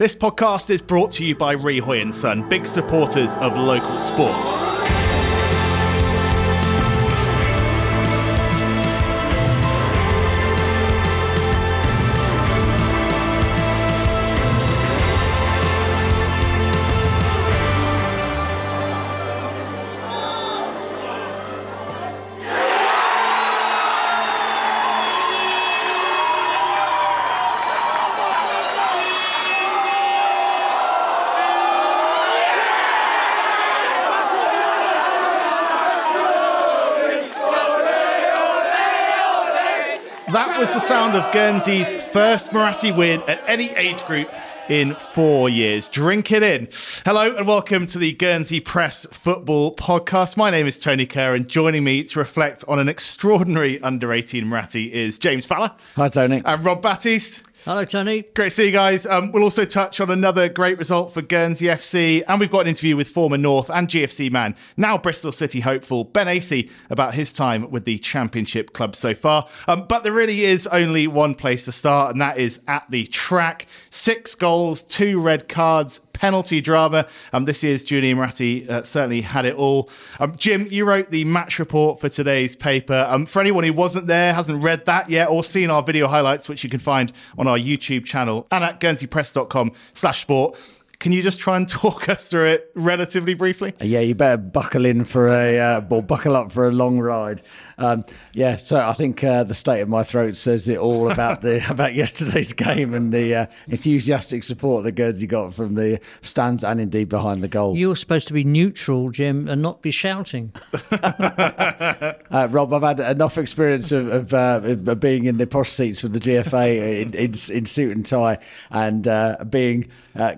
This podcast is brought to you by Rihoy and Son, big supporters of local sport. Sound of Guernsey's first Muratti win at any age group in four years. Drink it in. Hello and welcome to the Guernsey Press Football Podcast. My name is Tony Kerr, and joining me to reflect on an extraordinary under 18 Muratti is James Fowler. Hi, Tony. And Rob Battiste. Hello, Tony. Great to see you guys. Um, we'll also touch on another great result for Guernsey FC, and we've got an interview with former North and GFC man, now Bristol City hopeful Ben Acey, about his time with the Championship club so far. Um, but there really is only one place to start, and that is at the track. Six goals, two red cards, penalty drama. Um, this year's Junior Muratti uh, certainly had it all. Um, Jim, you wrote the match report for today's paper. Um, for anyone who wasn't there, hasn't read that yet, or seen our video highlights, which you can find on our YouTube channel and at guernseypress.com slash sport. Can you just try and talk us through it relatively briefly? Yeah, you better buckle in for a uh, or buckle up for a long ride. Um, yeah, so I think uh, the state of my throat says it all about the about yesterday's game and the uh, enthusiastic support that Guernsey got from the stands and indeed behind the goal. You're supposed to be neutral, Jim, and not be shouting. Uh, Rob, I've had enough experience of, of, uh, of being in the posh seats for the GFA in, in, in suit and tie and uh, being uh,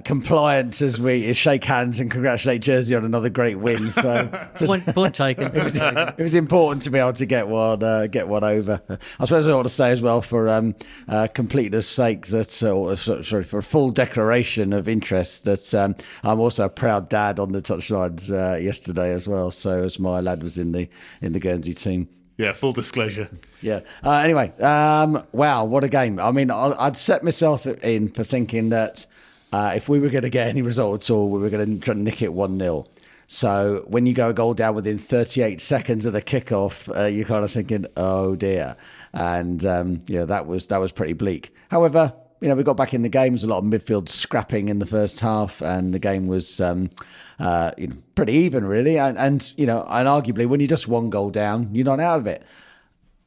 compliant as we shake hands and congratulate Jersey on another great win. So, point, point taken. It was, it was, important to be able to get one uh, get one over. I suppose I ought to say as well for um, uh, completeness' sake that uh, sorry for a full declaration of interest that um, I'm also a proud dad on the touchlines uh, yesterday as well. So as my lad was in the in the Guernsey team. Yeah, full disclosure. Yeah. Uh, anyway, um, wow, what a game! I mean, I'd set myself in for thinking that uh, if we were going to get any result at all, we were going to try and nick it one 0 so when you go a goal down within 38 seconds of the kickoff, uh, you're kind of thinking, "Oh dear," and um, you know that was that was pretty bleak. However, you know we got back in the game. There's a lot of midfield scrapping in the first half, and the game was um, uh, you know pretty even really. And, and you know, and arguably when you're just one goal down, you're not out of it.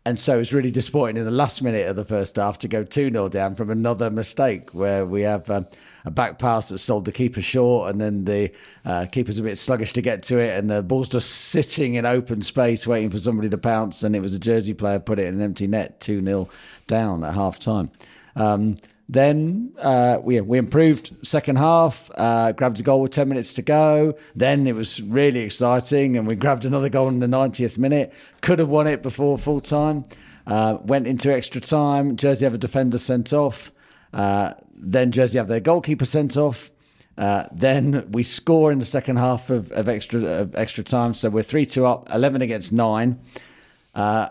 And so it's really disappointing in the last minute of the first half to go 2 0 down from another mistake where we have um, a back pass that sold the keeper short, and then the uh, keeper's a bit sluggish to get to it, and the ball's just sitting in open space waiting for somebody to pounce. And it was a Jersey player put it in an empty net, 2 0 down at half time. Um, then uh, we, we improved second half, uh, grabbed a goal with 10 minutes to go. Then it was really exciting, and we grabbed another goal in the 90th minute. Could have won it before full time. Uh, went into extra time. Jersey have a defender sent off. Uh, then Jersey have their goalkeeper sent off. Uh, then we score in the second half of, of extra of extra time. So we're 3 2 up, 11 against 9. Uh,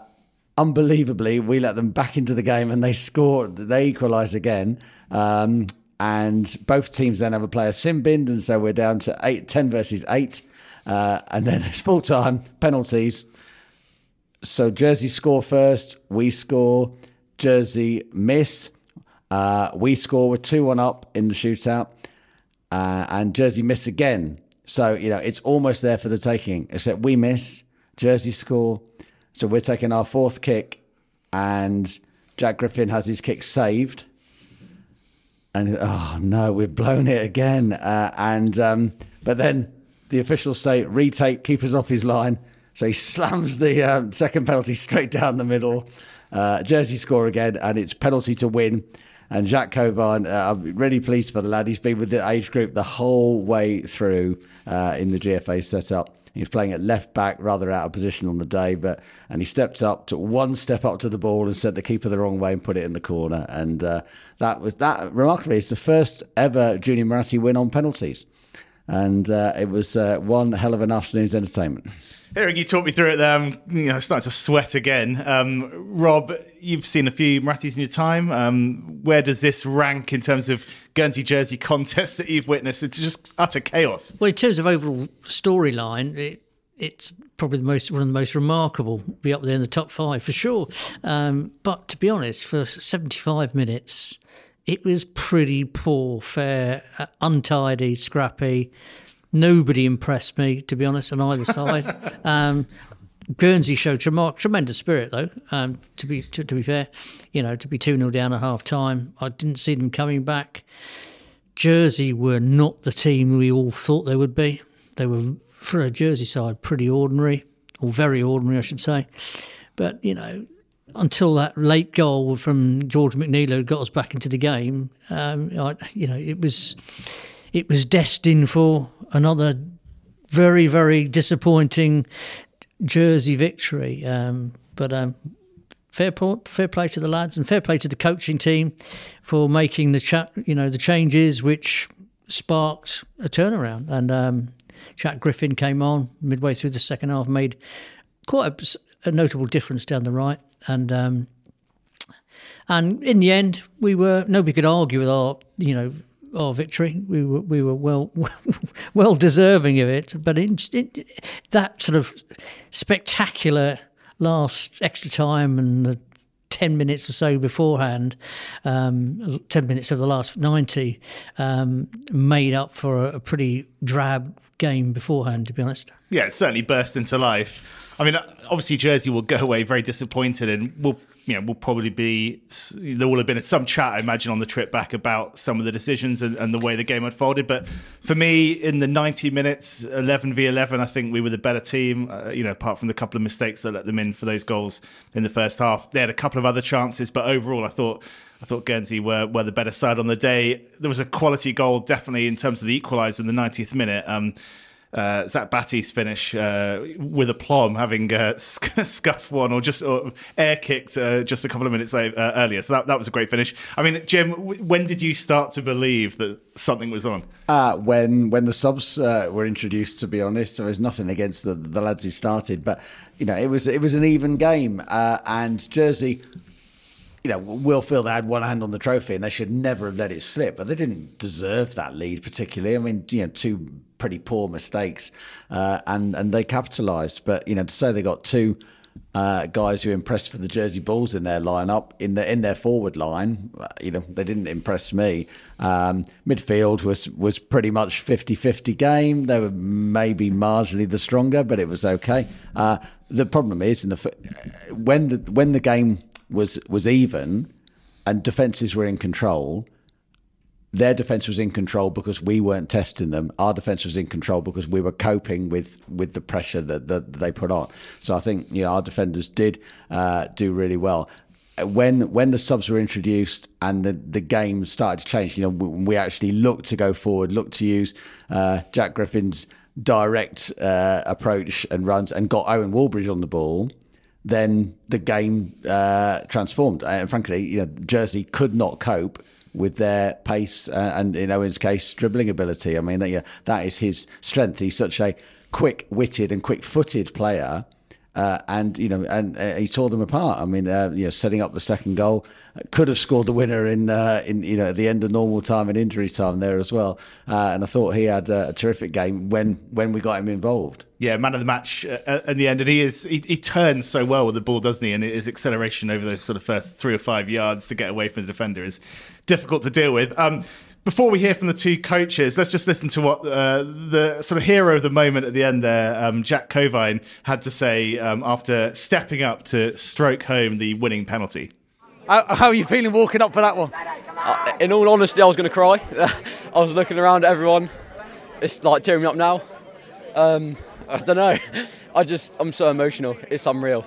unbelievably, we let them back into the game and they scored. They equalise again. Um, and both teams then have a player sin binned, and so we're down to eight, 10 versus 8. Uh, and then it's full time, penalties. So Jersey score first, we score, Jersey miss. Uh, we score, we're 2 1 up in the shootout, uh, and Jersey miss again. So, you know, it's almost there for the taking, except we miss, Jersey score, so we're taking our fourth kick, and Jack Griffin has his kick saved. And oh no, we've blown it again. Uh, and um, but then the officials say retake, keepers off his line. So he slams the uh, second penalty straight down the middle. Uh, Jersey score again, and it's penalty to win. And Jack Covan, uh, I'm really pleased for the lad. He's been with the age group the whole way through uh, in the GFA setup. He was playing at left back, rather out of position on the day, but and he stepped up, took one step up to the ball, and sent the keeper the wrong way and put it in the corner. And uh, that was that. Remarkably, it's the first ever Junior Muratti win on penalties. and uh, it was uh, one hell of an afternoon's entertainment. Eric, you talked me through it there. I'm you know, starting to sweat again. Um, Rob, you've seen a few Murattis in your time. Um, where does this rank in terms of Guernsey jersey contest that you've witnessed? It's just utter chaos. Well, in terms of overall storyline, it, it's probably the most one of the most remarkable. Be up there in the top five for sure. Um, but to be honest, for 75 minutes, it was pretty poor, fair, uh, untidy, scrappy. Nobody impressed me, to be honest, on either side. um, Guernsey showed trem- tremendous spirit, though. Um, to be to, to, be fair, you know, to be two 0 down at half time, I didn't see them coming back. Jersey were not the team we all thought they would be. They were, for a Jersey side, pretty ordinary, or very ordinary, I should say. But you know, until that late goal from George McNeil got us back into the game, um, I, you know, it was it was destined for another very, very disappointing Jersey victory. Um, but um, fair, fair play to the lads and fair play to the coaching team for making the cha- you know the changes which sparked a turnaround. And um, Jack Griffin came on midway through the second half, made quite a, a notable difference down the right, and um, and in the end, we were nobody could argue with our you know our victory. We were we were well well deserving of it. But it, that sort of spectacular last extra time and the 10 minutes or so beforehand, um, 10 minutes of the last 90, um, made up for a, a, pretty drab game beforehand, to be honest. Yeah, it certainly burst into life. I mean, obviously, Jersey will go away very disappointed and will you know, will probably be there will have been some chat, I imagine, on the trip back about some of the decisions and, and, the way the game unfolded. But for me, in the 90 minutes, 11 v 11, I think we were the better team. Uh, you know, apart from the couple of mistakes that let them in for those goals in the first half, they had a couple of other chances, but overall, I thought. I thought Guernsey were, were the better side on the day. There was a quality goal, definitely in terms of the equaliser in the 90th minute. Um, uh, Zach Batty's finish uh, with aplomb, having uh, scuffed one or just air kicked uh, just a couple of minutes uh, earlier. So that, that was a great finish. I mean, Jim, when did you start to believe that something was on? Uh, when when the subs were introduced, to be honest, there was nothing against the, the lads who started, but you know it was it was an even game, and Jersey you know, Will feel they had one hand on the trophy and they should never have let it slip, but they didn't deserve that lead particularly. I mean, you know, two pretty poor mistakes, uh, and and they capitalised. But you know, to say they got two uh, guys who impressed for the Jersey Bulls in their lineup in the in their forward line, you know, they didn't impress me. Um, midfield was was pretty much 50-50 game. They were maybe marginally the stronger, but it was okay. Uh, the problem is in the when the when the game was was even, and defenses were in control. Their defense was in control because we weren't testing them. Our defense was in control because we were coping with with the pressure that, that they put on. So I think you know our defenders did uh, do really well when when the subs were introduced and the, the game started to change, you know, we, we actually looked to go forward, looked to use uh, Jack Griffin's direct uh, approach and runs, and got Owen Wallbridge on the ball then the game uh, transformed. And frankly, you know, Jersey could not cope with their pace uh, and, in Owen's case, dribbling ability. I mean, yeah, that is his strength. He's such a quick-witted and quick-footed player uh, and you know, and uh, he tore them apart. I mean, uh, you know, setting up the second goal, could have scored the winner in in you know at the end of normal time and injury time there as well. and I thought he had a, terrific game when when we got him involved. Yeah, man of the match uh, in the end, and he is he, he, turns so well with the ball, doesn't he? And his acceleration over those sort of first three or five yards to get away from the defender is difficult to deal with. Um, before we hear from the two coaches, let's just listen to what uh, the sort of hero of the moment at the end there, um, Jack Covine, had to say um, after stepping up to stroke home the winning penalty. How, how are you feeling walking up for that one? Uh, in all honesty, I was going to cry. I was looking around at everyone. It's like tearing me up now. Um, I don't know. I just, I'm so emotional. It's unreal.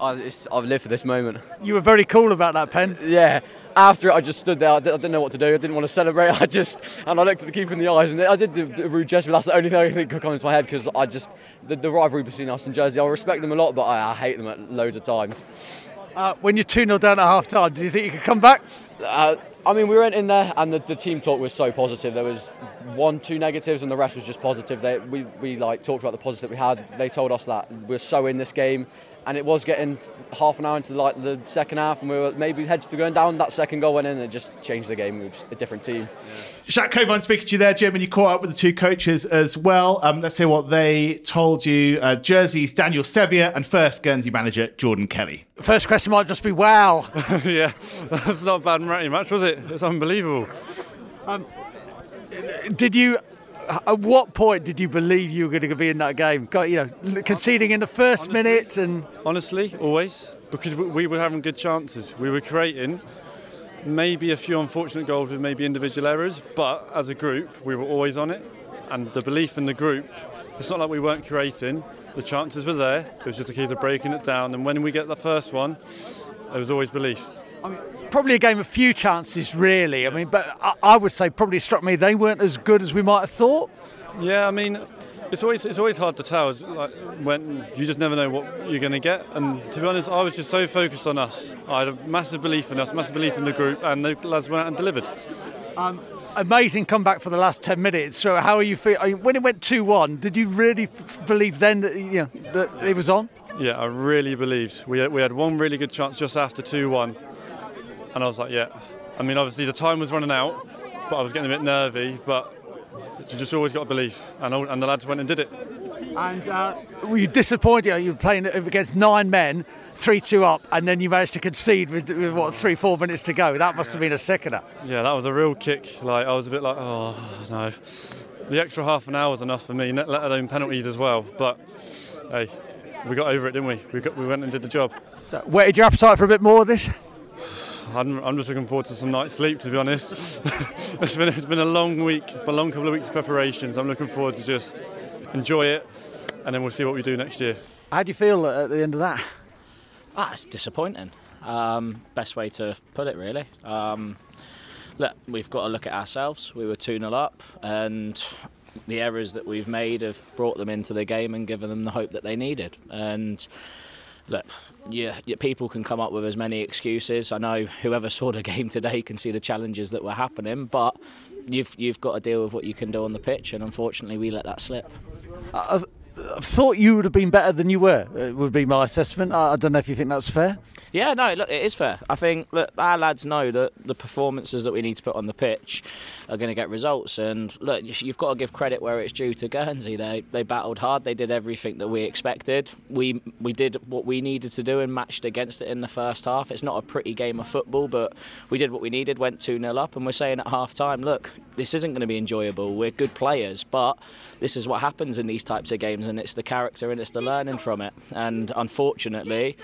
I, have lived for this moment. You were very cool about that pen. Yeah. After it, I just stood there. I didn't know what to do. I didn't want to celebrate. I just and I looked at the keeper in the eyes, and I did the, the rude gesture. But that's the only thing I think could come into my head because I just the, the, rivalry between us and Jersey. I respect them a lot, but I, I hate them at loads of times. Uh, when you're 2 0 down at half time, do you think you could come back? Uh, I mean, we went in there, and the, the team talk was so positive. There was one, two negatives, and the rest was just positive. They, we, we like talked about the positive we had. They told us that we're so in this game, and it was getting half an hour into like the second half, and we were maybe heads to going down. That second goal went in, and it just changed the game. We were a different team. Jacques Cauvin speaking to you there, Jim, and you caught up with the two coaches as well. Um, let's hear what they told you. Uh, Jersey's Daniel Sevier and first Guernsey manager Jordan Kelly. First question might just be wow. yeah, that's not a bad match, was it? It's unbelievable. Um, did you at what point did you believe you were going to be in that game? Got you know conceding in the first honestly, minute and honestly, always because we were having good chances. We were creating maybe a few unfortunate goals with maybe individual errors, but as a group, we were always on it. And the belief in the group, it's not like we weren't creating. The chances were there. It was just a case of breaking it down. And when we get the first one, there was always belief. I mean, probably a game of few chances, really. I mean, but I, I would say probably struck me they weren't as good as we might have thought. Yeah, I mean, it's always it's always hard to tell. It's like when you just never know what you're going to get. And to be honest, I was just so focused on us. I had a massive belief in us, massive belief in the group, and the lads went out and delivered. Um, amazing comeback for the last 10 minutes. So how are you feeling? When it went 2-1, did you really f- believe then that, you know, that it was on? Yeah, I really believed. We had, we had one really good chance just after 2-1 and I was like, yeah. I mean, obviously the time was running out, but I was getting a bit nervy. But you just always got to believe, and, all, and the lads went and did it. And uh, were you disappointed? You were playing against nine men, three-two up, and then you managed to concede with, with, what three, four minutes to go. That must have been a sickener. Yeah, that was a real kick. Like I was a bit like, oh no. The extra half an hour was enough for me, let alone penalties as well. But hey, we got over it, didn't we? We, got, we went and did the job. So, whetted your appetite for a bit more of this? I'm, I'm just looking forward to some night's sleep, to be honest. it's, been, it's been a long week, a long couple of weeks of preparations. I'm looking forward to just enjoy it, and then we'll see what we do next year. How do you feel at the end of that? Ah, it's disappointing. Um, best way to put it, really. Um, look, we've got to look at ourselves. We were 2 0 up, and the errors that we've made have brought them into the game and given them the hope that they needed. And look, yeah, people can come up with as many excuses. I know whoever saw the game today can see the challenges that were happening, but you've you've got to deal with what you can do on the pitch, and unfortunately, we let that slip. Uh, I thought you would have been better than you were. It uh, would be my assessment. I, I don't know if you think that's fair. Yeah, no, look, it is fair. I think look, our lads know that the performances that we need to put on the pitch are going to get results. And look, you've got to give credit where it's due to Guernsey. They they battled hard. They did everything that we expected. We we did what we needed to do and matched against it in the first half. It's not a pretty game of football, but we did what we needed. Went two 0 up, and we're saying at half time, look, this isn't going to be enjoyable. We're good players, but this is what happens in these types of games, and it's the character and it's the learning from it. And unfortunately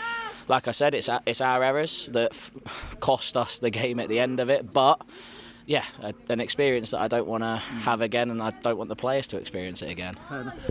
like I said, it's it's our errors that cost us the game at the end of it. But yeah, a, an experience that I don't want to have again, and I don't want the players to experience it again.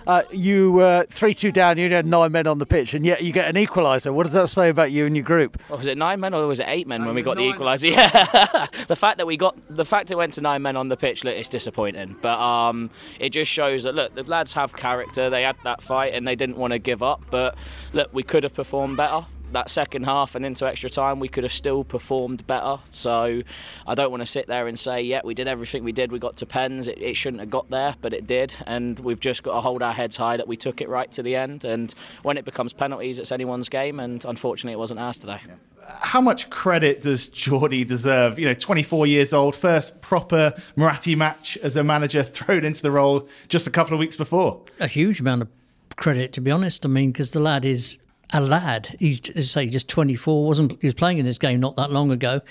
Uh, you were three two down. You had nine men on the pitch, and yet you get an equaliser. What does that say about you and your group? Well, was it nine men or was it eight men when we got nine. the equaliser? Yeah, the fact that we got the fact it went to nine men on the pitch, look, it's disappointing. But um, it just shows that look, the lads have character. They had that fight and they didn't want to give up. But look, we could have performed better that second half and into extra time, we could have still performed better. So I don't want to sit there and say, yeah, we did everything we did. We got to pens. It, it, shouldn't have got there, but it did. And we've just got to hold our heads high that we took it right to the end. And when it becomes penalties, it's anyone's game. And unfortunately, it wasn't ours today. How much credit does Geordie deserve? You know, 24 years old, first proper Muratti match as a manager, thrown into the role just a couple of weeks before. A huge amount of credit, to be honest. I mean, because the lad is a lad. He's say just 24. wasn't He was playing in this game not that long ago.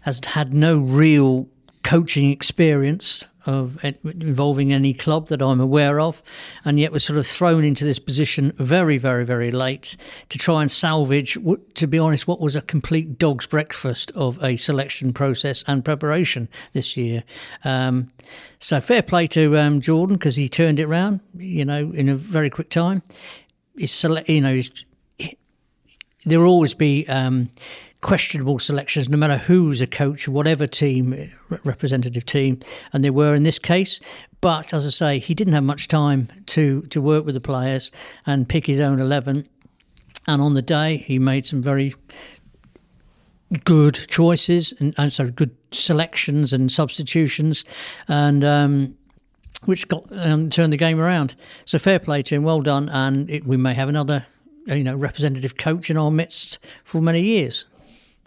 Has had no real coaching experience of involving any club that I'm aware of, and yet was sort of thrown into this position very, very, very late to try and salvage, to be honest, what was a complete dog's breakfast of a selection process and preparation this year. Um, so fair play to um, Jordan because he turned it around, you know, in a very quick time. He's you know, he's there will always be um, questionable selections, no matter who's a coach, whatever team, representative team, and they were in this case. But as I say, he didn't have much time to to work with the players and pick his own eleven. And on the day, he made some very good choices and, and sorry, good selections and substitutions, and um, which got um, turned the game around. So fair play to him, well done, and it, we may have another you know representative coach in our midst for many years.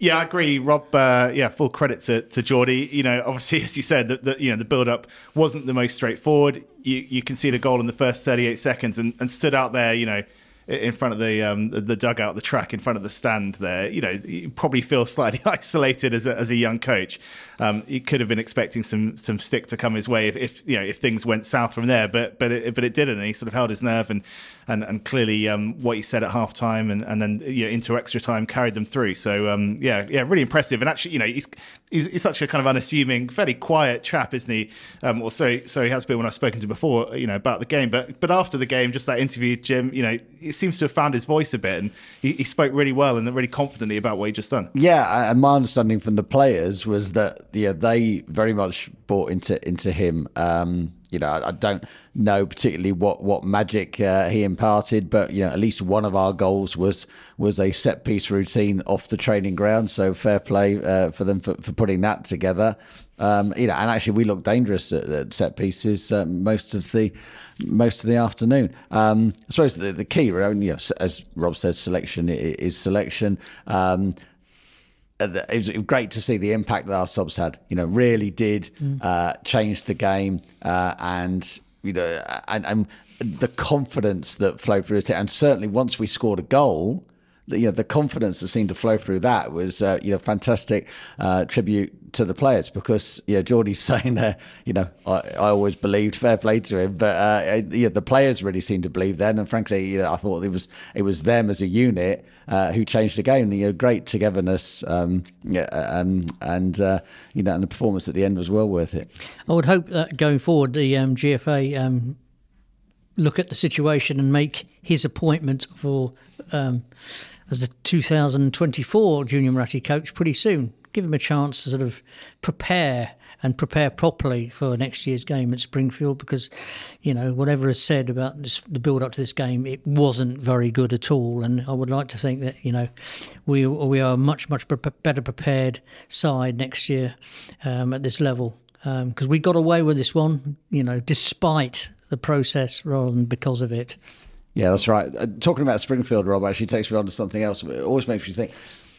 Yeah, I agree, Rob. Uh, yeah, full credit to, to Geordie. You know, obviously, as you said, that the, you know the build up wasn't the most straightforward. You you conceded a goal in the first 38 seconds and, and stood out there. You know, in front of the um, the dugout, the track in front of the stand there, you know, you probably feel slightly isolated as a, as a young coach. Um, he could have been expecting some some stick to come his way if, if you know if things went south from there, but but it, but it didn't. And he sort of held his nerve and and and clearly um, what he said at half time and, and then you know into extra time carried them through. So um, yeah, yeah, really impressive. And actually, you know, he's, he's, he's such a kind of unassuming, fairly quiet chap, isn't he? Um, or so so he has been when I've spoken to before, you know, about the game. But but after the game, just that interview, Jim, you know, he seems to have found his voice a bit, and he, he spoke really well and really confidently about what he just done. Yeah, and my understanding from the players was that yeah, they very much bought into into him. Um, you know, I don't know particularly what what magic uh, he imparted, but you know, at least one of our goals was was a set piece routine off the training ground. So fair play uh, for them for, for putting that together. Um, you know, and actually we looked dangerous at, at set pieces uh, most of the most of the afternoon. Um, I suppose the, the key, you know, as Rob says, selection is selection. Um, it was great to see the impact that our subs had. You know, really did mm. uh, change the game, uh, and you know, and, and, the confidence that flowed through it. And certainly, once we scored a goal, you know, the confidence that seemed to flow through that was, uh, you know, fantastic uh, tribute to the players because, you know, Geordie's saying there, you know, I, I always believed fair play to him, but uh, you know, the players really seemed to believe then, and frankly, you know, I thought it was it was them as a unit uh, who changed the game. You know, great togetherness, um, yeah, um, and uh, you know, and the performance at the end was well worth it. I would hope that going forward, the um, GFA um, look at the situation and make his appointment for um, as the 2024 Junior Muratti coach pretty soon. Give him a chance to sort of prepare and prepare properly for next year's game at Springfield because, you know, whatever is said about this, the build up to this game, it wasn't very good at all. And I would like to think that, you know, we, we are a much, much better prepared side next year um, at this level because um, we got away with this one, you know, despite the process rather than because of it. Yeah, that's right. Uh, talking about Springfield, Rob, actually takes me on to something else. It always makes you think.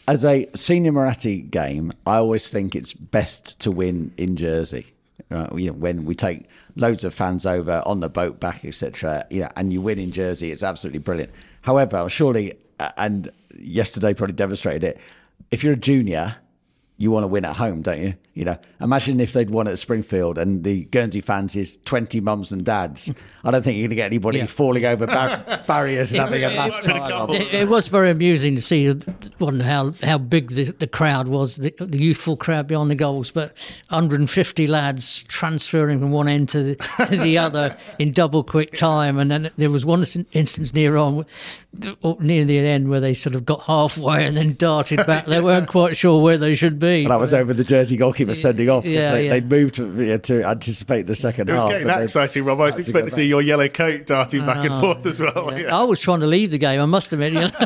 As a senior Muratti game, I always think it's best to win in Jersey. Right? You know, when we take loads of fans over on the boat back, etc. Yeah, and you win in Jersey, it's absolutely brilliant. However, surely, uh, and yesterday probably demonstrated it. If you're a junior you want to win at home, don't you? You know, imagine if they'd won at Springfield and the Guernsey fans is 20 mums and dads. I don't think you're going to get anybody yeah. falling over bar- barriers and having a mass it, it, was very amusing to see how how big the, the crowd was, the, the, youthful crowd beyond the goals, but 150 lads transferring from one end to the, to the other in double quick time. And then there was one instance near on, near the end where they sort of got halfway and then darted back. They weren't quite sure where they should be be. And that was over the Jersey goalkeeper sending off. Yeah, they, yeah. they moved to, to, anticipate the second it half. It was getting that exciting, Rob. I was expecting to, see your yellow coat darting back and ah, forth as well. Yeah. I was trying to leave the game. I must admit. You know?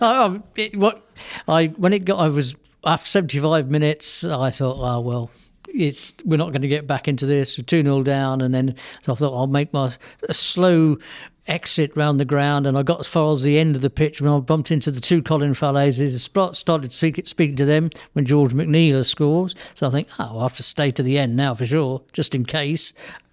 I, it, what I when it got, I was after 75 minutes. I thought, oh well it's we're not going to get back into this. Two 0 down, and then so I thought I'll make my a slow exit round the ground, and I got as far as the end of the pitch when I bumped into the two Colin Falaises. Started speak, speaking to them when George McNeil scores. So I think, oh, I'll have to stay to the end now for sure, just in case.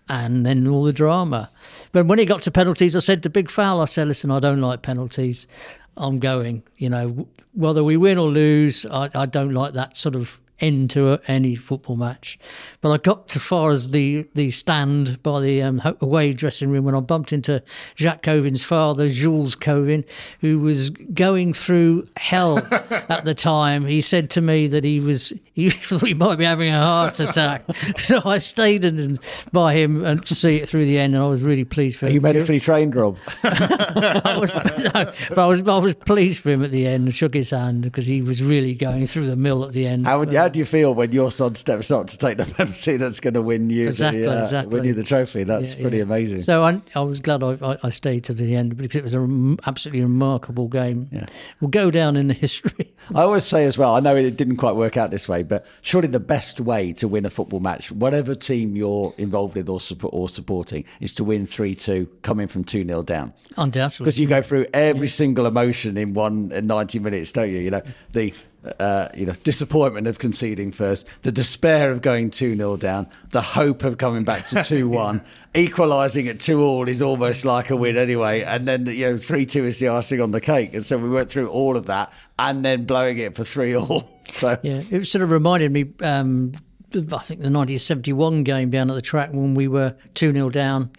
And then all the drama. But when it got to penalties, I said to Big Foul, I said, listen, I don't like penalties. I'm going. You know, whether we win or lose, I, I don't like that sort of end to any football match. But I got as far as the, the stand by the um, away dressing room when I bumped into Jacques Covin's father, Jules Covin, who was going through hell at the time. He said to me that he was he thought he might be having a heart attack. so I stayed in, by him and to see it through the end, and I was really pleased for Are him. You medically trained, Rob? I was, no, but I was I was pleased for him at the end and shook his hand because he was really going through the mill at the end. How would you? how do you feel when your son steps up to take the penalty that's going to win you Exactly, the, uh, exactly. win you the trophy? That's Yeah, pretty yeah. amazing. So I, I was glad I, I, I stayed to the end because it was an absolutely remarkable game. Yeah. Will go down in the history. I always say as well, I know it didn't quite work out this way, but surely the best way to win a football match, whatever team you're involved with or, support, or supporting, is to win 3 2, coming from 2 0 down. Undoubtedly. Because you go through every single emotion in one in 90 minutes, don't you? You know, the. Uh, you know, disappointment of conceding first, the despair of going 2 0 down, the hope of coming back to 2 1, equalising at 2 all is almost like a win anyway. And then, you know, 3 2 is the icing on the cake. And so we went through all of that and then blowing it for 3 all. So, Yeah, it sort of reminded me. Um, I think the 1971 game down at the track when we were 2 0 down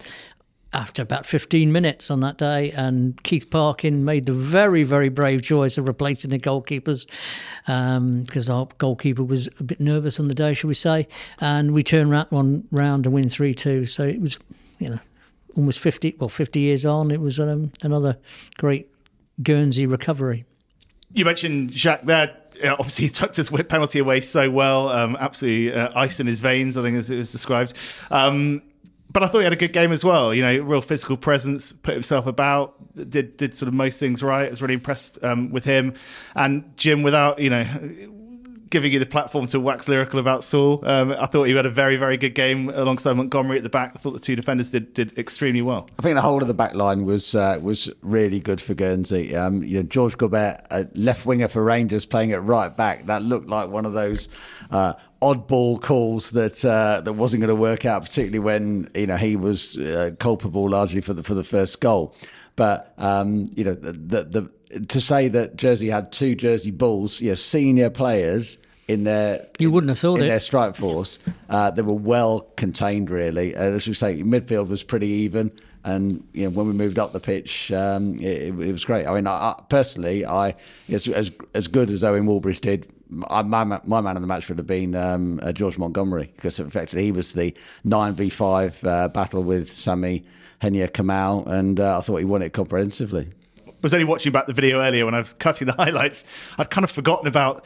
after about 15 minutes on that day, and Keith Parkin made the very, very brave choice of replacing the goalkeepers because our goalkeeper was a bit nervous on the day, shall we say, and we turned that one round to win 3 2. So it was, you know, almost 50, well, 50 years on, it was um, another great Guernsey recovery. You mentioned Jacques there. Obviously, he tucked his penalty away so well, um, absolutely uh, ice in his veins, I think, as it was described. Um, but I thought he had a good game as well. You know, real physical presence, put himself about, did did sort of most things right. I was really impressed um, with him. And Jim, without you know giving you the platform to wax lyrical about Saul, um, I thought he had a very very good game alongside Montgomery at the back. I thought the two defenders did did extremely well. I think the whole of the back line was uh, was really good for Guernsey. Um, you know, George Gobert, left winger for Rangers, playing at right back. That looked like one of those uh, oddball calls that uh, that wasn't going to work out, particularly when you know he was uh, culpable largely for the for the first goal. But um, you know, the, the, the to say that Jersey had two Jersey Bulls, you know, senior players in their You wouldn't have thought in it. their strike force. Uh, they were well contained, really. Uh, as we say, midfield was pretty even, and you know when we moved up the pitch, um, it, it was great. I mean, I, I, personally, I as, as as good as Owen Walbridge did. My, my man of the match would have been um, uh, George Montgomery because effectively he was the nine v five uh, battle with Sammy Henia Kamal, and uh, I thought he won it comprehensively. Was only watching back the video earlier when I was cutting the highlights. I'd kind of forgotten about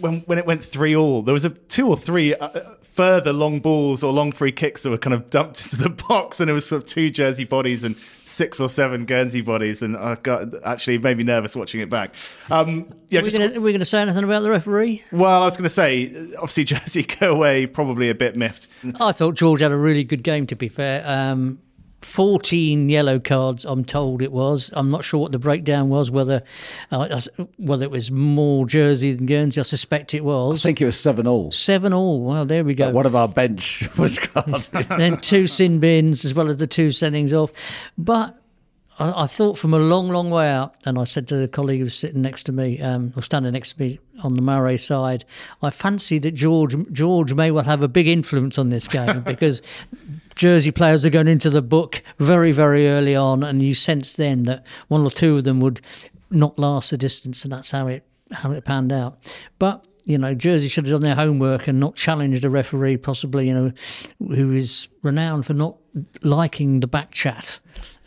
when when it went three all. There was a two or three uh, further long balls or long free kicks that were kind of dumped into the box, and it was sort of two Jersey bodies and six or seven Guernsey bodies, and I got actually made me nervous watching it back. Um, yeah, we just gonna- are we going to say anything about the referee? well, I was going to say obviously Jersey go away probably a bit miffed. I thought George had a really good game, to be fair. Um, 14 yellow cards, I'm told it was. I'm not sure what the breakdown was, whether uh, whether it was more Jersey than Guernsey. I suspect it was. I think it was seven all. Seven all. Well, there we go. One of our bench was carded. then two sin bins as well as the two sendings off. But I, I thought from a long, long way out, and I said to the colleague who was sitting next to me, um, or standing next to me on the Murray side, I fancy that George George may well have a big influence on this game because Jersey players are going into the book very, very early on, and you sense then that one or two of them would not last the distance, and that's how it how it panned out. But you know, Jersey should have done their homework and not challenged a referee, possibly, you know, who is renowned for not liking the back chat.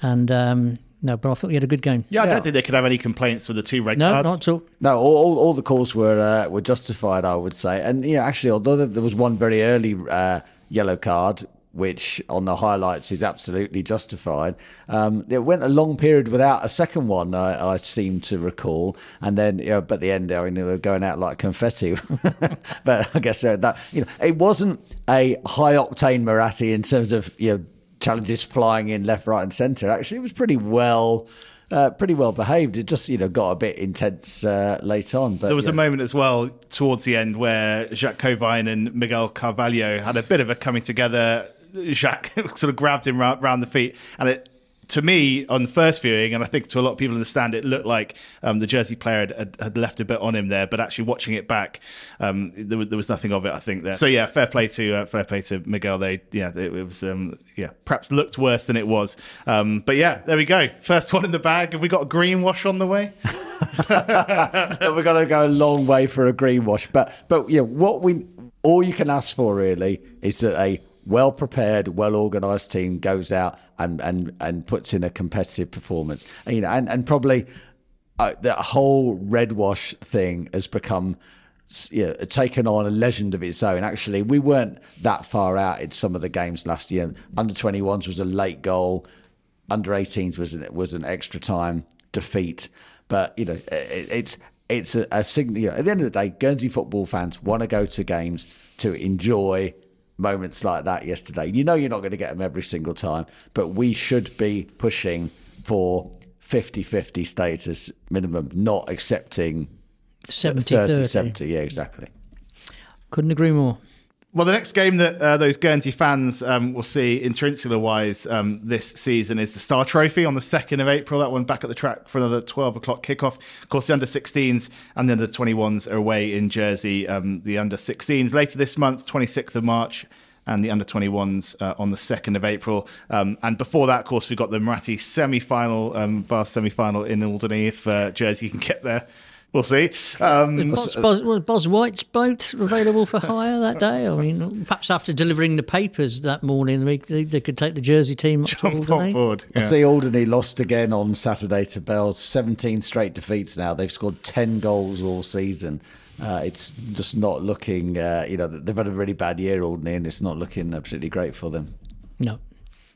And um, no, but I thought he had a good game. Yeah, I don't think they could have any complaints for the two red No, cards. No, not at all. No, all, all, all the calls were uh, were justified, I would say. And yeah, actually, although there was one very early uh, yellow card, which on the highlights is absolutely justified, um, it went a long period without a second one. I, I seem to recall, and then you know, but at the end, I mean, they were going out like confetti. but I guess uh, that you know, it wasn't a high octane Muratti in terms of you know challenges flying in left, right, and centre. Actually, it was pretty well. Uh, pretty well behaved. It just, you know, got a bit intense uh, late on. But There was yeah. a moment as well towards the end where Jacques Covine and Miguel Carvalho had a bit of a coming together. Jacques sort of grabbed him round, round the feet, and it. To me, on first viewing, and I think to a lot of people in the stand, it looked like um, the Jersey player had, had, left a bit on him there. But actually, watching it back, um, there, was, there was nothing of it. I think there. So yeah, fair play to uh, fair play to Miguel. They yeah, it, it was um, yeah, perhaps looked worse than it was. Um, but yeah, there we go. First one in the bag. Have we got a green wash on the way? We're to go a long way for a greenwash. But but yeah, what we all you can ask for really is that a well prepared, well organised team goes out and, and, and puts in a competitive performance. And, you know, and, and probably uh, the whole red wash thing has become you know, taken on a legend of its own. Actually, we weren't that far out in some of the games last year. Under 21s was a late goal. Under 18s was an, was an extra time defeat. But you know, it, it's it's a, a signal. You know, at the end of the day, Guernsey football fans want to go to games to enjoy moments like that yesterday. You know, you're not going to get them every single time, but we should be pushing for 50 50 status minimum, not accepting 70 30 30. 70. Yeah, exactly. Couldn't agree more. Well, the next game that uh, those Guernsey fans um, will see insular wise um, this season is the Star Trophy on the 2nd of April. That one back at the track for another 12 o'clock kickoff. Of course, the under 16s and the under 21s are away in Jersey. Um, the under 16s later this month, 26th of March. And the under 21s uh, on the 2nd of April. Um, and before that, of course, we've got the Muratti semi final, um, Vase semi final in Alderney if uh, Jersey can get there. We'll see. Um, Was Buzz, was Buzz White's boat available for hire that day? I mean, perhaps after delivering the papers that morning, they, they, they could take the Jersey team up to jump on Alderney. board. I see Alderney lost again on Saturday to Bells. 17 straight defeats now. They've scored 10 goals all season. Uh, it's just not looking, uh, you know, they've had a really bad year, Alderney, and it's not looking absolutely great for them. No.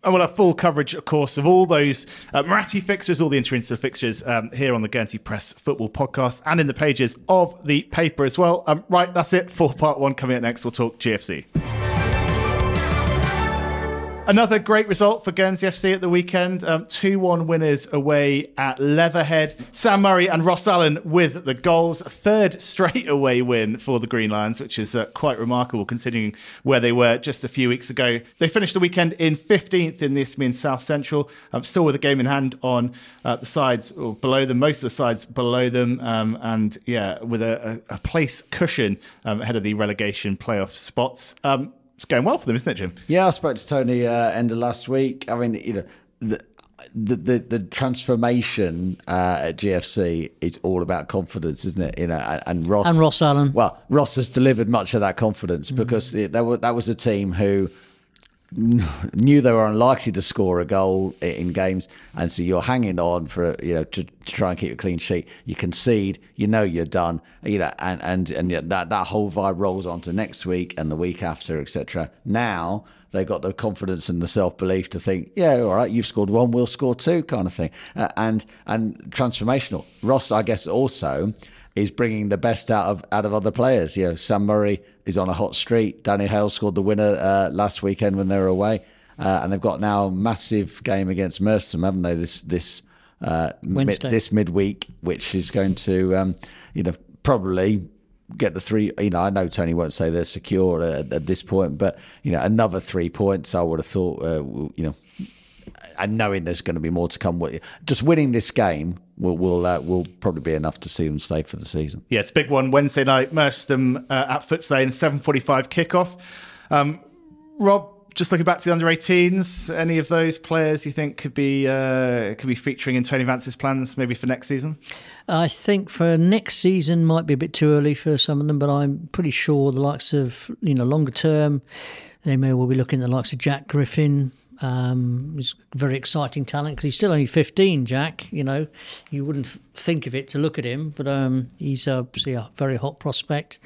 And we'll have full coverage, of course, of all those uh, Muratti fixtures, all the interinsular fixtures um, here on the Guernsey Press Football Podcast and in the pages of the paper as well. Um, right, that's it for part one. Coming up next, we'll talk GFC. Another great result for Guernsey FC at the weekend. Um, 2 1 winners away at Leatherhead. Sam Murray and Ross Allen with the goals. Third straight away win for the Green Lions, which is uh, quite remarkable considering where they were just a few weeks ago. They finished the weekend in 15th in the Isthmian South Central, um, still with a game in hand on uh, the sides or below them, most of the sides below them. Um, and yeah, with a, a, a place cushion um, ahead of the relegation playoff spots. Um, it's going well for them, isn't it, Jim? Yeah, I spoke to Tony uh, end of last week. I mean, you know, the the the, the transformation uh, at GFC is all about confidence, isn't it? You know, and, and Ross And Ross Allen. Well, Ross has delivered much of that confidence because it, that was that was a team who knew they were unlikely to score a goal in games, and so you're hanging on for you know to, to try and keep a clean sheet. You concede, you know you're done, you know, and and and that that whole vibe rolls on to next week and the week after, etc. Now they've got the confidence and the self belief to think, yeah, all right, you've scored one, we'll score two, kind of thing, uh, and and transformational. Ross, I guess, also is bringing the best out of out of other players. You know, Sam Murray is on a hot streak. Danny Hale scored the winner uh, last weekend when they were away, uh, and they've got now a massive game against Merstham, haven't they? This this uh, mid, this midweek, which is going to um, you know probably get the three. You know, I know Tony won't say they're secure at, at this point, but you know, another three points. I would have thought. Uh, you know, and knowing there's going to be more to come, with just winning this game will will uh, will probably be enough to see them stay for the season. Yeah, it's a big one. Wednesday night, Merstham uh, at Footsay, 7.45 kickoff. Um, Rob, just looking back to the under 18s, any of those players you think could be uh, could be featuring in Tony Vance's plans maybe for next season? I think for next season might be a bit too early for some of them, but I'm pretty sure the likes of you know longer term, they may well be looking at the likes of Jack Griffin. Um, he's a very exciting talent because he's still only 15. Jack, you know, you wouldn't think of it to look at him, but um, he's a very hot prospect.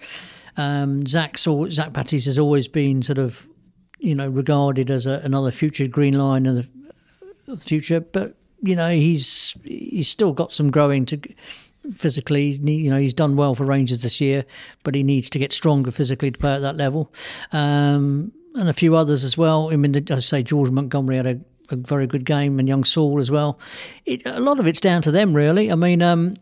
Um, Zach's al- Zach Patties has always been sort of, you know, regarded as a, another future Green Lion of the, of the future, but you know he's he's still got some growing to physically. You know he's done well for Rangers this year, but he needs to get stronger physically to play at that level. Um, and a few others as well. I mean, I say, George Montgomery had a, a very good game, and young Saul as well. It, a lot of it's down to them, really. I mean. Um,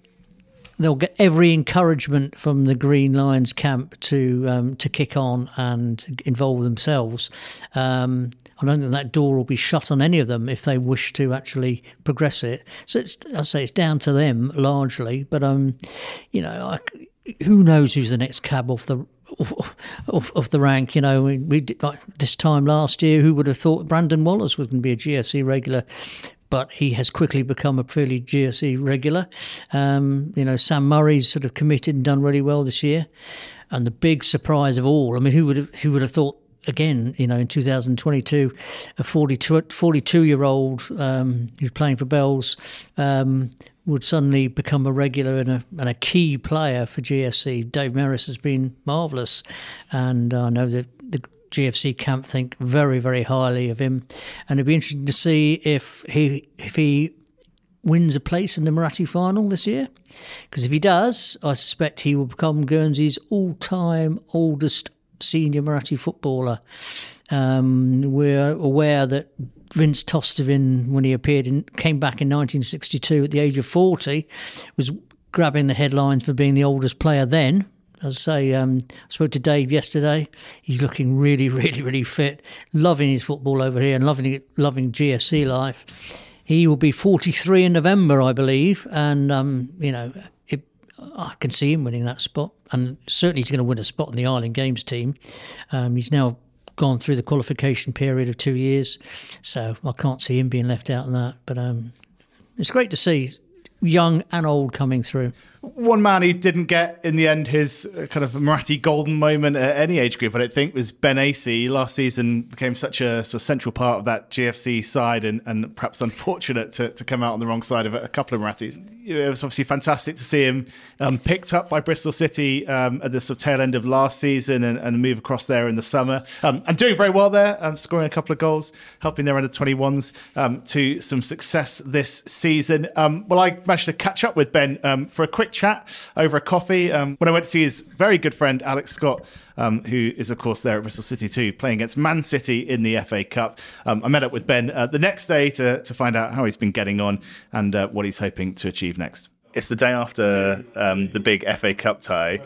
they'll get every encouragement from the Green Lions camp to um, to kick on and involve themselves. Um, I don't think that door will be shut on any of them if they wish to actually progress it. So I say it's down to them largely, but um, you know, I, who knows who's the next cab off the off, off the rank? You know, we, we did, like this time last year. Who would have thought Brandon Wallace was going to be a GFC regular? but he has quickly become a fairly GFC regular. Um, you know, Sam Murray's sort of committed and done really well this year. And the big surprise of all, I mean, who would have, who would have thought again, you know, in 2022, a 42, 42 year old um, who's playing for Bells um, would suddenly become a regular and a, and a key player for GFC. Dave Merris has been marvellous, and I know that the GFC camp think very, very highly of him, and it'd be interesting to see if he if he wins a place in the Muratti final this year. Because if he does, I suspect he will become Guernsey's all-time oldest senior Muratti footballer. Um, we're aware that Vince Tostevin, when he appeared in, came back in 1962 at the age of 40, was grabbing the headlines for being the oldest player then. As I say, um, I spoke to Dave yesterday. He's looking really, really, really fit, loving his football over here and loving loving GFC life. He will be 43 in November, I believe, and um, you know, it, I can see him winning that spot, and certainly he's going to win a spot in the Island Games team. Um, he's now gone through the qualification period of two years, so I can't see him being left out in that. But um, it's great to see young and old coming through. One man who didn't get in the end his uh, kind of Muratti golden moment at any age group, I don't think, was Ben Acey. Last season became such a sort of central part of that GFC side, and, and perhaps unfortunate to, to come out on the wrong side of a couple of Murattis. It was obviously fantastic to see him um, picked up by Bristol City um, at the sort of tail end of last season and, and move across there in the summer, um, and doing very well there, um, scoring a couple of goals, helping their under 21s um, to some success this season. Um, well, I managed to catch up with Ben for a quick chat over a coffee um, when I went to see his very good friend Alex Scott, um, who is of course there at Bristol City too, playing against Man City in the FA Cup. Um, I met up with Ben uh, the next day to to find out how he's been getting on and uh, what he's hoping to achieve next. It's the day after um, the big FA Cup tie.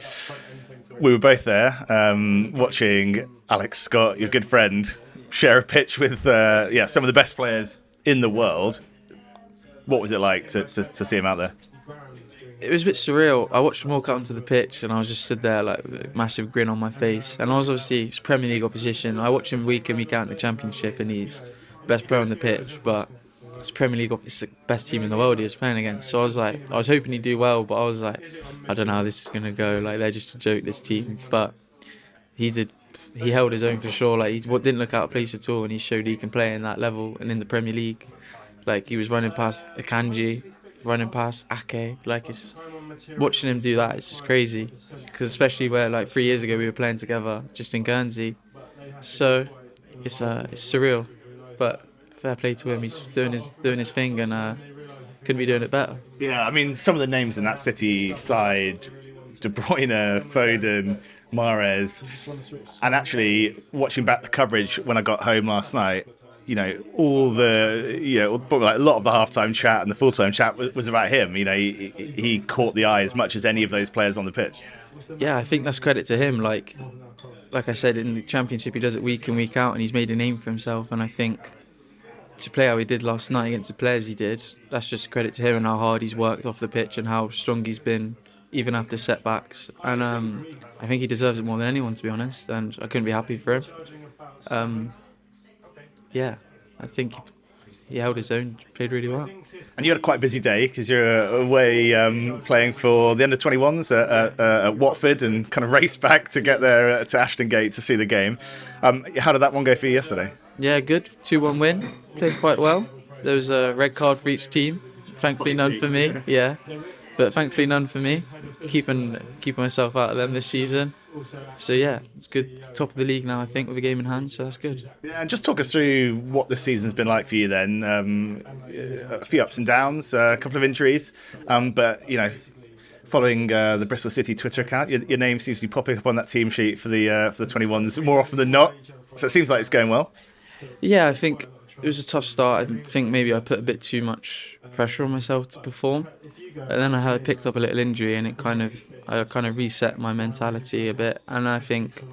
We were both there um, watching Alex Scott, your good friend, share a pitch with uh, yeah some of the best players in the world. What was it like to, to, to see him out there? It was a bit surreal. I watched them all come to the pitch, and I was just stood there like massive grin on my face. And I was obviously Premier League opposition. I watch him week in week out in the Championship, and he's best player on the pitch. But it's Premier League, it's the best team in the world he was playing against. So I was like, I was hoping he'd do well, but I was like, I don't know how this is gonna go. Like they're just a joke, this team. But he did. He held his own for sure. Like he didn't look out of place at all, and he showed he can play in that level and in the Premier League. Like he was running past Akanji, running past Ake. Like it's watching him do that. It's just crazy because especially where like three years ago we were playing together just in Guernsey. So it's uh it's surreal, but fair play to him. He's doing his doing his thing and uh, couldn't be doing it better. Yeah, I mean some of the names in that City side. De Bruyne, Foden, Mahrez. and actually watching back the coverage when I got home last night, you know, all the, you know, like a lot of the halftime chat and the full time chat was, was, about him. You know, he, he caught the eye as much as any of those players on the pitch. Yeah, I think that's credit to him. Like, like I said, in the championship, he does it week in week out, and he's made a name for himself. And I think to play how he did last night against the players he did, that's just credit to him and how hard he's worked off the pitch and how strong he's been even after setbacks. And um, I think he deserves it more than anyone, to be honest. And I couldn't be happy for him. Um, yeah, I think he held his own, played really well. And you had a quite busy day because you're away um, playing for the under 21s at, at, at, Watford and kind of raced back to get there uh, to Ashton Gate to see the game. Um, how did that one go for you yesterday? Yeah, good. 2 1 win. Played quite well. There was a red card for each team. Thankfully, none for me. Yeah, but thankfully, none for me. Keeping keeping myself out of them this season. So yeah, it's good. Top of the league now, I think, with a game in hand. So that's good. Yeah, and just talk us through what the season's been like for you. Then um, a few ups and downs, uh, a couple of injuries, um, but you know, following uh, the Bristol City Twitter account, your, your, name seems to be popping up on that team sheet for the uh, for the 21s more often than not. So it seems like it's going well. Yeah, I think it was a tough start. I think maybe I put a bit too much pressure on myself to perform. And then I had picked up a little injury, and it kind of I kind of reset my mentality a bit, and I think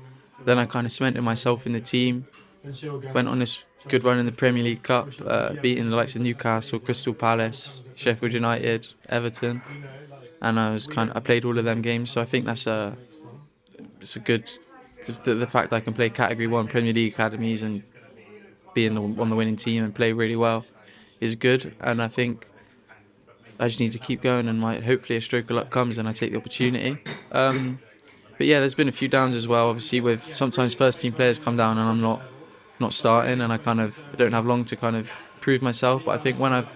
then I kind of cemented myself in the team. Went on this good run in the Premier League Cup, uh, beating the likes of Newcastle, Crystal Palace, Sheffield United, Everton, and I was kind of I played all of them games. So I think that's a it's a good the, the fact I can play Category One Premier League academies and be in the, on the winning team and play really well is good. And I think I just need to keep going, and hopefully a stroke of luck comes and I take the opportunity. Um, but yeah, there's been a few downs as well. Obviously, with sometimes first team players come down and I'm not not starting, and I kind of don't have long to kind of prove myself. But I think when I've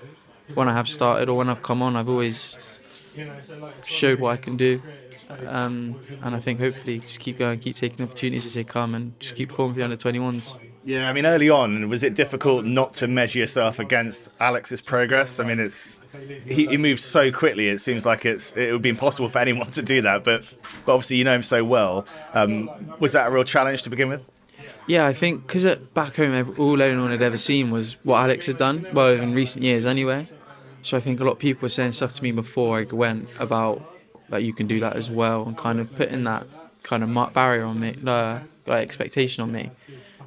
when I have started or when I've come on, I've always showed what I can do. Um, and I think hopefully just keep going, keep taking opportunities as they come, and just keep performing for the under 21s. Yeah, I mean, early on, was it difficult not to measure yourself against Alex's progress? I mean, it's he, he moves so quickly. It seems like it's it would be impossible for anyone to do that. But, but obviously, you know him so well. Um, was that a real challenge to begin with? Yeah, I think because back home, all anyone had ever seen was what Alex had done. Well, in recent years, anyway. So I think a lot of people were saying stuff to me before I went about that you can do that as well, and kind of putting that kind of barrier on me, uh, like expectation on me.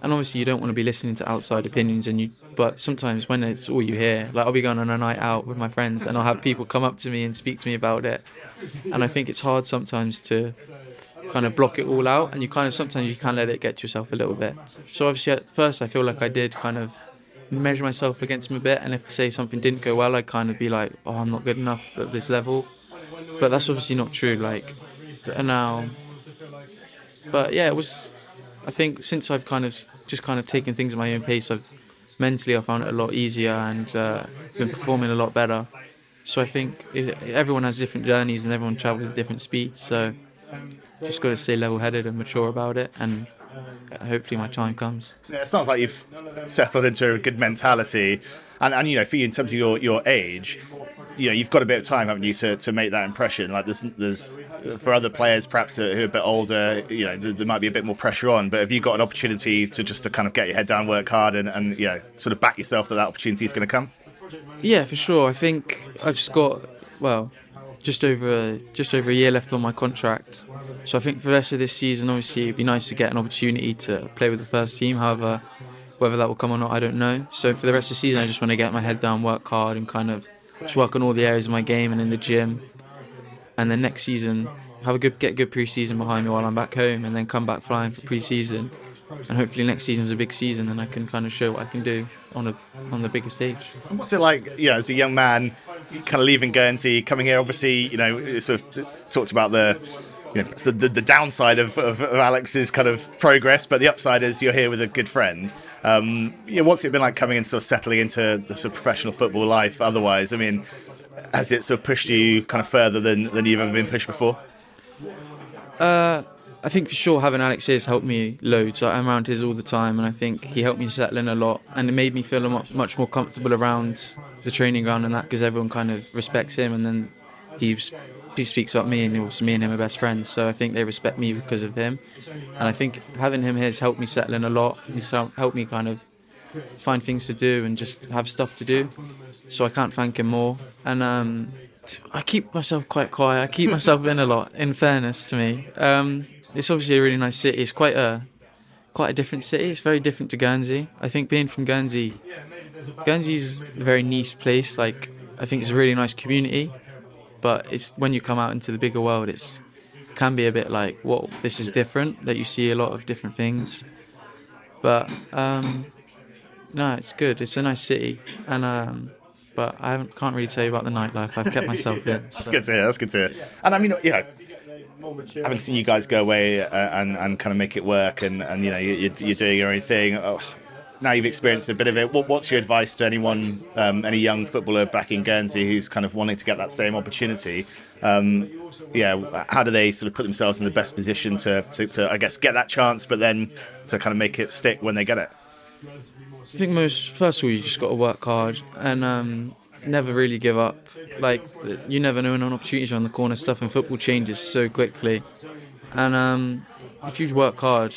And obviously, you don't want to be listening to outside opinions, and you. But sometimes when it's all you hear, like I'll be going on a night out with my friends, and I'll have people come up to me and speak to me about it, and I think it's hard sometimes to kind of block it all out, and you kind of sometimes you can't let it get to yourself a little bit. So obviously, at first, I feel like I did kind of measure myself against him a bit, and if say something didn't go well, I'd kind of be like, "Oh, I'm not good enough at this level," but that's obviously not true. Like, and now, but yeah, it was. I think since I've kind of just kind of taken things at my own pace, I've mentally I found it a lot easier and uh, been performing a lot better. So I think everyone has different journeys and everyone travels at different speeds. So just got to stay level-headed and mature about it, and hopefully my time comes. Yeah, it sounds like you've settled into a good mentality, and, and you know, for you in terms of your, your age, you know, you've got a bit of time, haven't you, to, to make that impression? Like there's there's for other players perhaps who are a bit older, you know, there, there, might be a bit more pressure on. But have you got an opportunity to just to kind of get your head down, work hard, and and you know, sort of back yourself that that opportunity is going to come? Yeah, for sure. I think I've just got well, just over just over a year left on my contract. So I think for the rest of this season, obviously, it'd be nice to get an opportunity to play with the first team. However, whether that will come or not, I don't know. So for the rest of the season, I just want to get my head down, work hard, and kind of just work on all the areas of my game and in the gym. And then next season, have a good get a good pre-season behind me while I'm back home, and then come back flying for pre-season. And hopefully next season's a big season, and I can kind of show what I can do on a on the bigger stage. What's it like, you know, as a young man, kind of leaving Guernsey, coming here? Obviously, you know, sort of talked about the you know, the, the, the, downside of, of, of, Alex's kind of progress, but the upside is you're here with a good friend. Um, you know, what's it been like coming and sort of settling into the sort of professional football life otherwise? I mean, has it sort of pushed you kind of further than, than you've ever been pushed before? Uh, I think for sure having Alex here has helped me loads. I'm around his all the time, and I think he helped me settle in a lot, and it made me feel much more comfortable around the training ground and that because everyone kind of respects him, and then he's he speaks about me, and also me and him are best friends. So I think they respect me because of him, and I think having him here has helped me settle in a lot. He's helped me kind of find things to do and just have stuff to do. So I can't thank him more. And um, I keep myself quite quiet. I keep myself in a lot. In fairness to me, um, it's obviously a really nice city. It's quite a quite a different city. It's very different to Guernsey. I think being from Guernsey, Guernsey's a very nice place. Like I think it's a really nice community but it's when you come out into the bigger world, it's can be a bit like, whoa, this is different. That you see a lot of different things, but um, no, it's good. It's a nice city, and um, but I can't really tell you about the nightlife. I've kept myself in. That's so. good to hear. That's good to hear. And I mean, you know, having seen you guys go away uh, and and kind of make it work, and and you know, you, are doing your own thing. Oh, now you've experienced a bit of it. What, what's your advice to anyone, um, any young footballer back in Guernsey who's kind of wanting to get that same opportunity? Um, yeah, how do they sort of put themselves in the best position to, to, to, I guess, get that chance, but then to kind of make it stick when they get it? I think most, first of all, you just got to work hard and um, never really give up. Like, you never know when an opportunity's on the corner. Stuff in football changes so quickly. And um, if you work hard,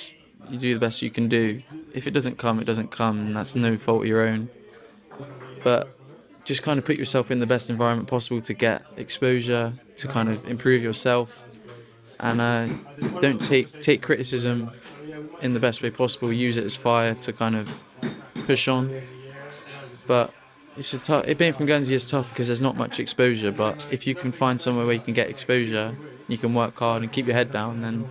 you do the best you can do. If it doesn't come, it doesn't come, and that's no fault of your own. But just kind of put yourself in the best environment possible to get exposure, to kind of improve yourself, and uh, don't take take criticism in the best way possible. Use it as fire to kind of push on. But it's a tough. It being from Guernsey is tough because there's not much exposure. But if you can find somewhere where you can get exposure, you can work hard and keep your head down, then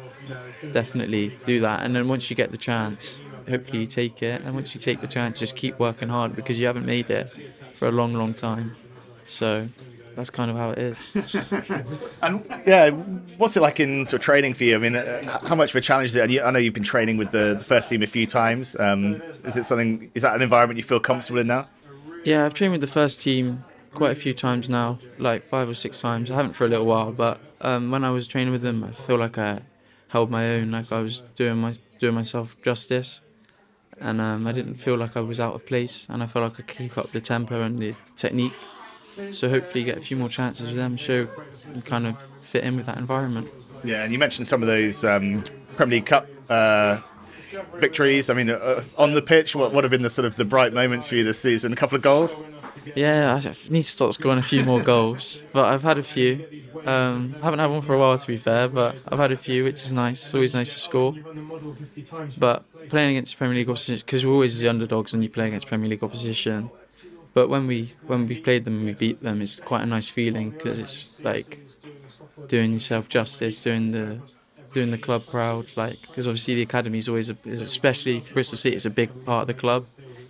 definitely do that. And then once you get the chance, hopefully you take it. And once you take the chance, just keep working hard because you haven't made it for a long, long time. So that's kind of how it is. and yeah, what's it like in training for you? I mean, uh, how much of a challenge is it? I know you've been training with the, the first team a few times. Um, is it something? Is that an environment you feel comfortable in now? Yeah, I've trained with the first team quite a few times now, like five or six times. I haven't for a little while, but um, when I was training with them, I feel like I held my own, like I was doing my doing myself justice, and um, I didn't feel like I was out of place, and I felt like I could keep up the tempo and the technique. So hopefully, get a few more chances with them, show and kind of fit in with that environment. Yeah, and you mentioned some of those um, Premier League Cup uh, victories. I mean, uh, on the pitch, what what have been the sort of the bright moments for you this season? A couple of goals. Yeah, I need to start scoring a few more goals, but I've had a few. Um, I haven't had one for a while, to be fair, but I've had a few, which is nice. It's always nice to score. But playing against Premier League opposition, because we're always the underdogs when you play against Premier League opposition. But when we when we've played them and we beat them, it's quite a nice feeling because it's like doing yourself justice, doing the doing the club proud. Like because obviously the academy is always, a, especially for Bristol City, it's a big part of the club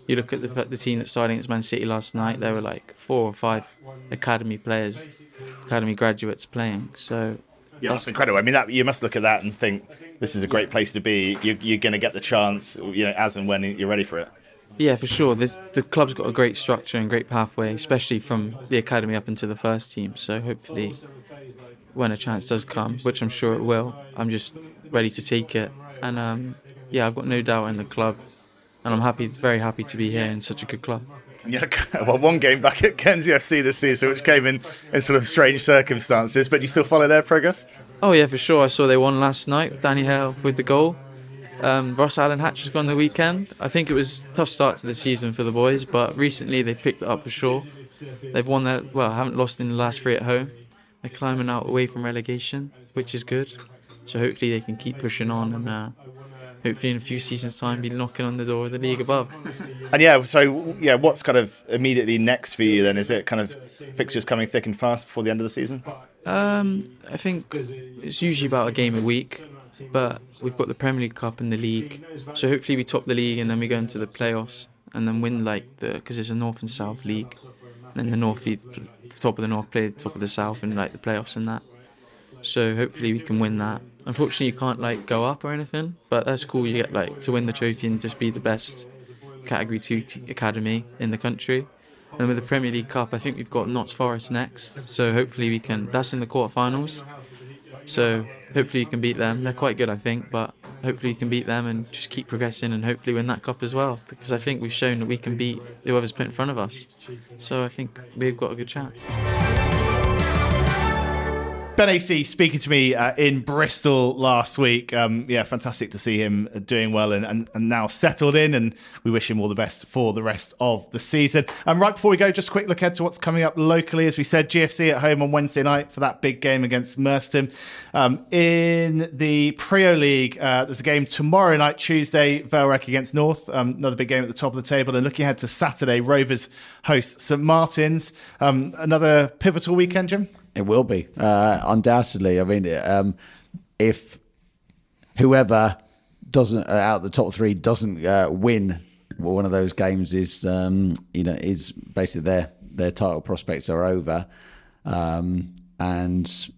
you look at the, the team that started against Man City last night, there were like four or five academy players, academy graduates playing. So yeah, that's incredible. I mean, that you must look at that and think this is a great place to be. You're, you're going to get the chance, you know, as and when you're ready for it. Yeah, for sure. This, the club's got a great structure and great pathway, especially from the academy up into the first team. So hopefully, when a chance does come, which I'm sure it will, I'm just ready to take it. And um, yeah, I've got no doubt in the club and I'm happy, very happy to be here in such a good club. Yeah, well, one game back at Guernsey FC this season, which came in in sort of strange circumstances, but you still follow their progress? Oh yeah, for sure. I saw they won last night. Danny Hale with the goal. Um, Ross Allen hat-trick on the weekend. I think it was a tough start to the season for the boys, but recently they've picked it up for sure. They've won their well, haven't lost in the last three at home. They're climbing out away from relegation, which is good. So hopefully they can keep pushing on and uh, hopefully in a few seasons' time be knocking on the door of the league above. And yeah, so yeah, what's kind of immediately next for you then? Is it kind of fixtures coming thick and fast before the end of the season? Um, I think it's usually about a game a week, but we've got the Premier League Cup and the league, so hopefully we top the league and then we go into the playoffs and then win like the because it's a North and South league. And then the North, the top of the North play the top of the South in like the playoffs and that. So hopefully we can win that. Unfortunately, you can't like go up or anything, but that's cool. You get like to win the trophy and just be the best Category Two t- academy in the country. And with the Premier League Cup, I think we've got Notts Forest next. So hopefully we can. That's in the quarterfinals. So hopefully you can beat them. They're quite good, I think, but hopefully you can beat them and just keep progressing and hopefully win that cup as well. Because I think we've shown that we can beat whoever's put in front of us. So I think we've got a good chance. Ben Acey speaking to me uh, in Bristol last week. Um, yeah, fantastic to see him doing well and, and, and, now settled in. And we wish him all the best for the rest of the season. And right before we go, just quick look ahead to what's coming up locally. As we said, GFC at home on Wednesday night for that big game against Merstham. Um, in the Priaulx League, uh, there's a game tomorrow night, Tuesday, Vale Rec against North. Um, another big game at the top of the table. And looking ahead to Saturday, Rovers host St Martin's. Um, another pivotal weekend, Jim? It will be uh, undoubtedly. I mean, um, if whoever doesn't uh, out the top three doesn't uh, win one of those games, is um, you know is basically their their title prospects are over, um, and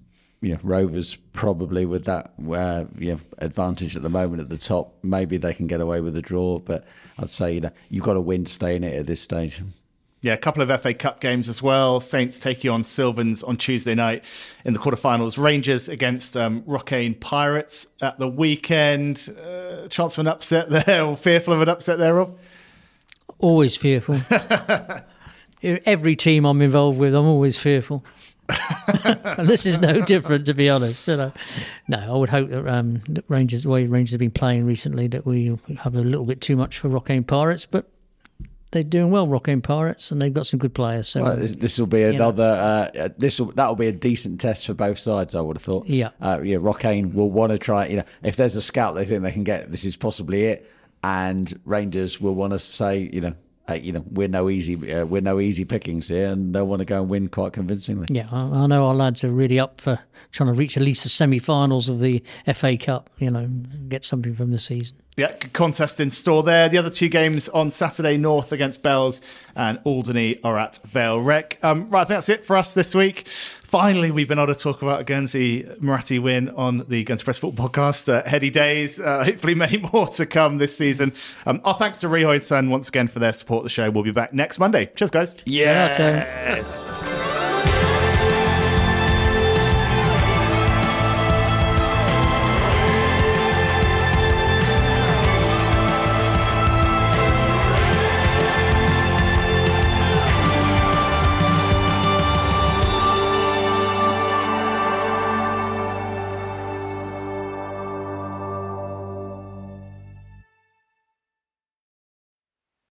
you know, Rovers probably with that uh, you know, advantage at the moment at the top, maybe they can get away with a draw. But I'd say you know you've got to win to stay in it at this stage. Yeah, a couple of FA Cup games as well. Saints taking on Sylvans on Tuesday night in the quarterfinals. Rangers against um, Rocquaine Pirates at the weekend. Uh, chance of an upset there, or fearful of an upset there, Rob? Always fearful. Every team I'm involved with, I'm always fearful. and this is no different, to be honest. You know, no, I would hope that um, Rangers, the way Rangers have been playing recently, that we have a little bit too much for Rocquaine Pirates, but they're doing well, Rocquaine Pirates, and they've got some good players. So well, this will be another. Uh, this will that will be a decent test for both sides. I would have thought. Yeah, uh, yeah. Rocquaine will want to try. You know, if there's a scout they think they can get, this is possibly it. And Rangers will want to say, you know, hey, you know, we're no easy, uh, we're no easy pickings here, and they'll want to go and win quite convincingly. Yeah, I, I know our lads are really up for trying to reach at least the semi-finals of the FA Cup. You know, get something from the season. Yeah, contest in store there. The other two games on Saturday, North against Bells and Alderney are at Vale Rec. Um, right, I think that's it for us this week. Finally, we've been able to talk about a Guernsey Muratti win on the Guernsey Press Football Podcast. Uh, heady days. Uh, hopefully, many more to come this season. Um, our thanks to Rihoy Sun once again for their support of the show. We'll be back next Monday. Cheers, guys. Shout out Yes.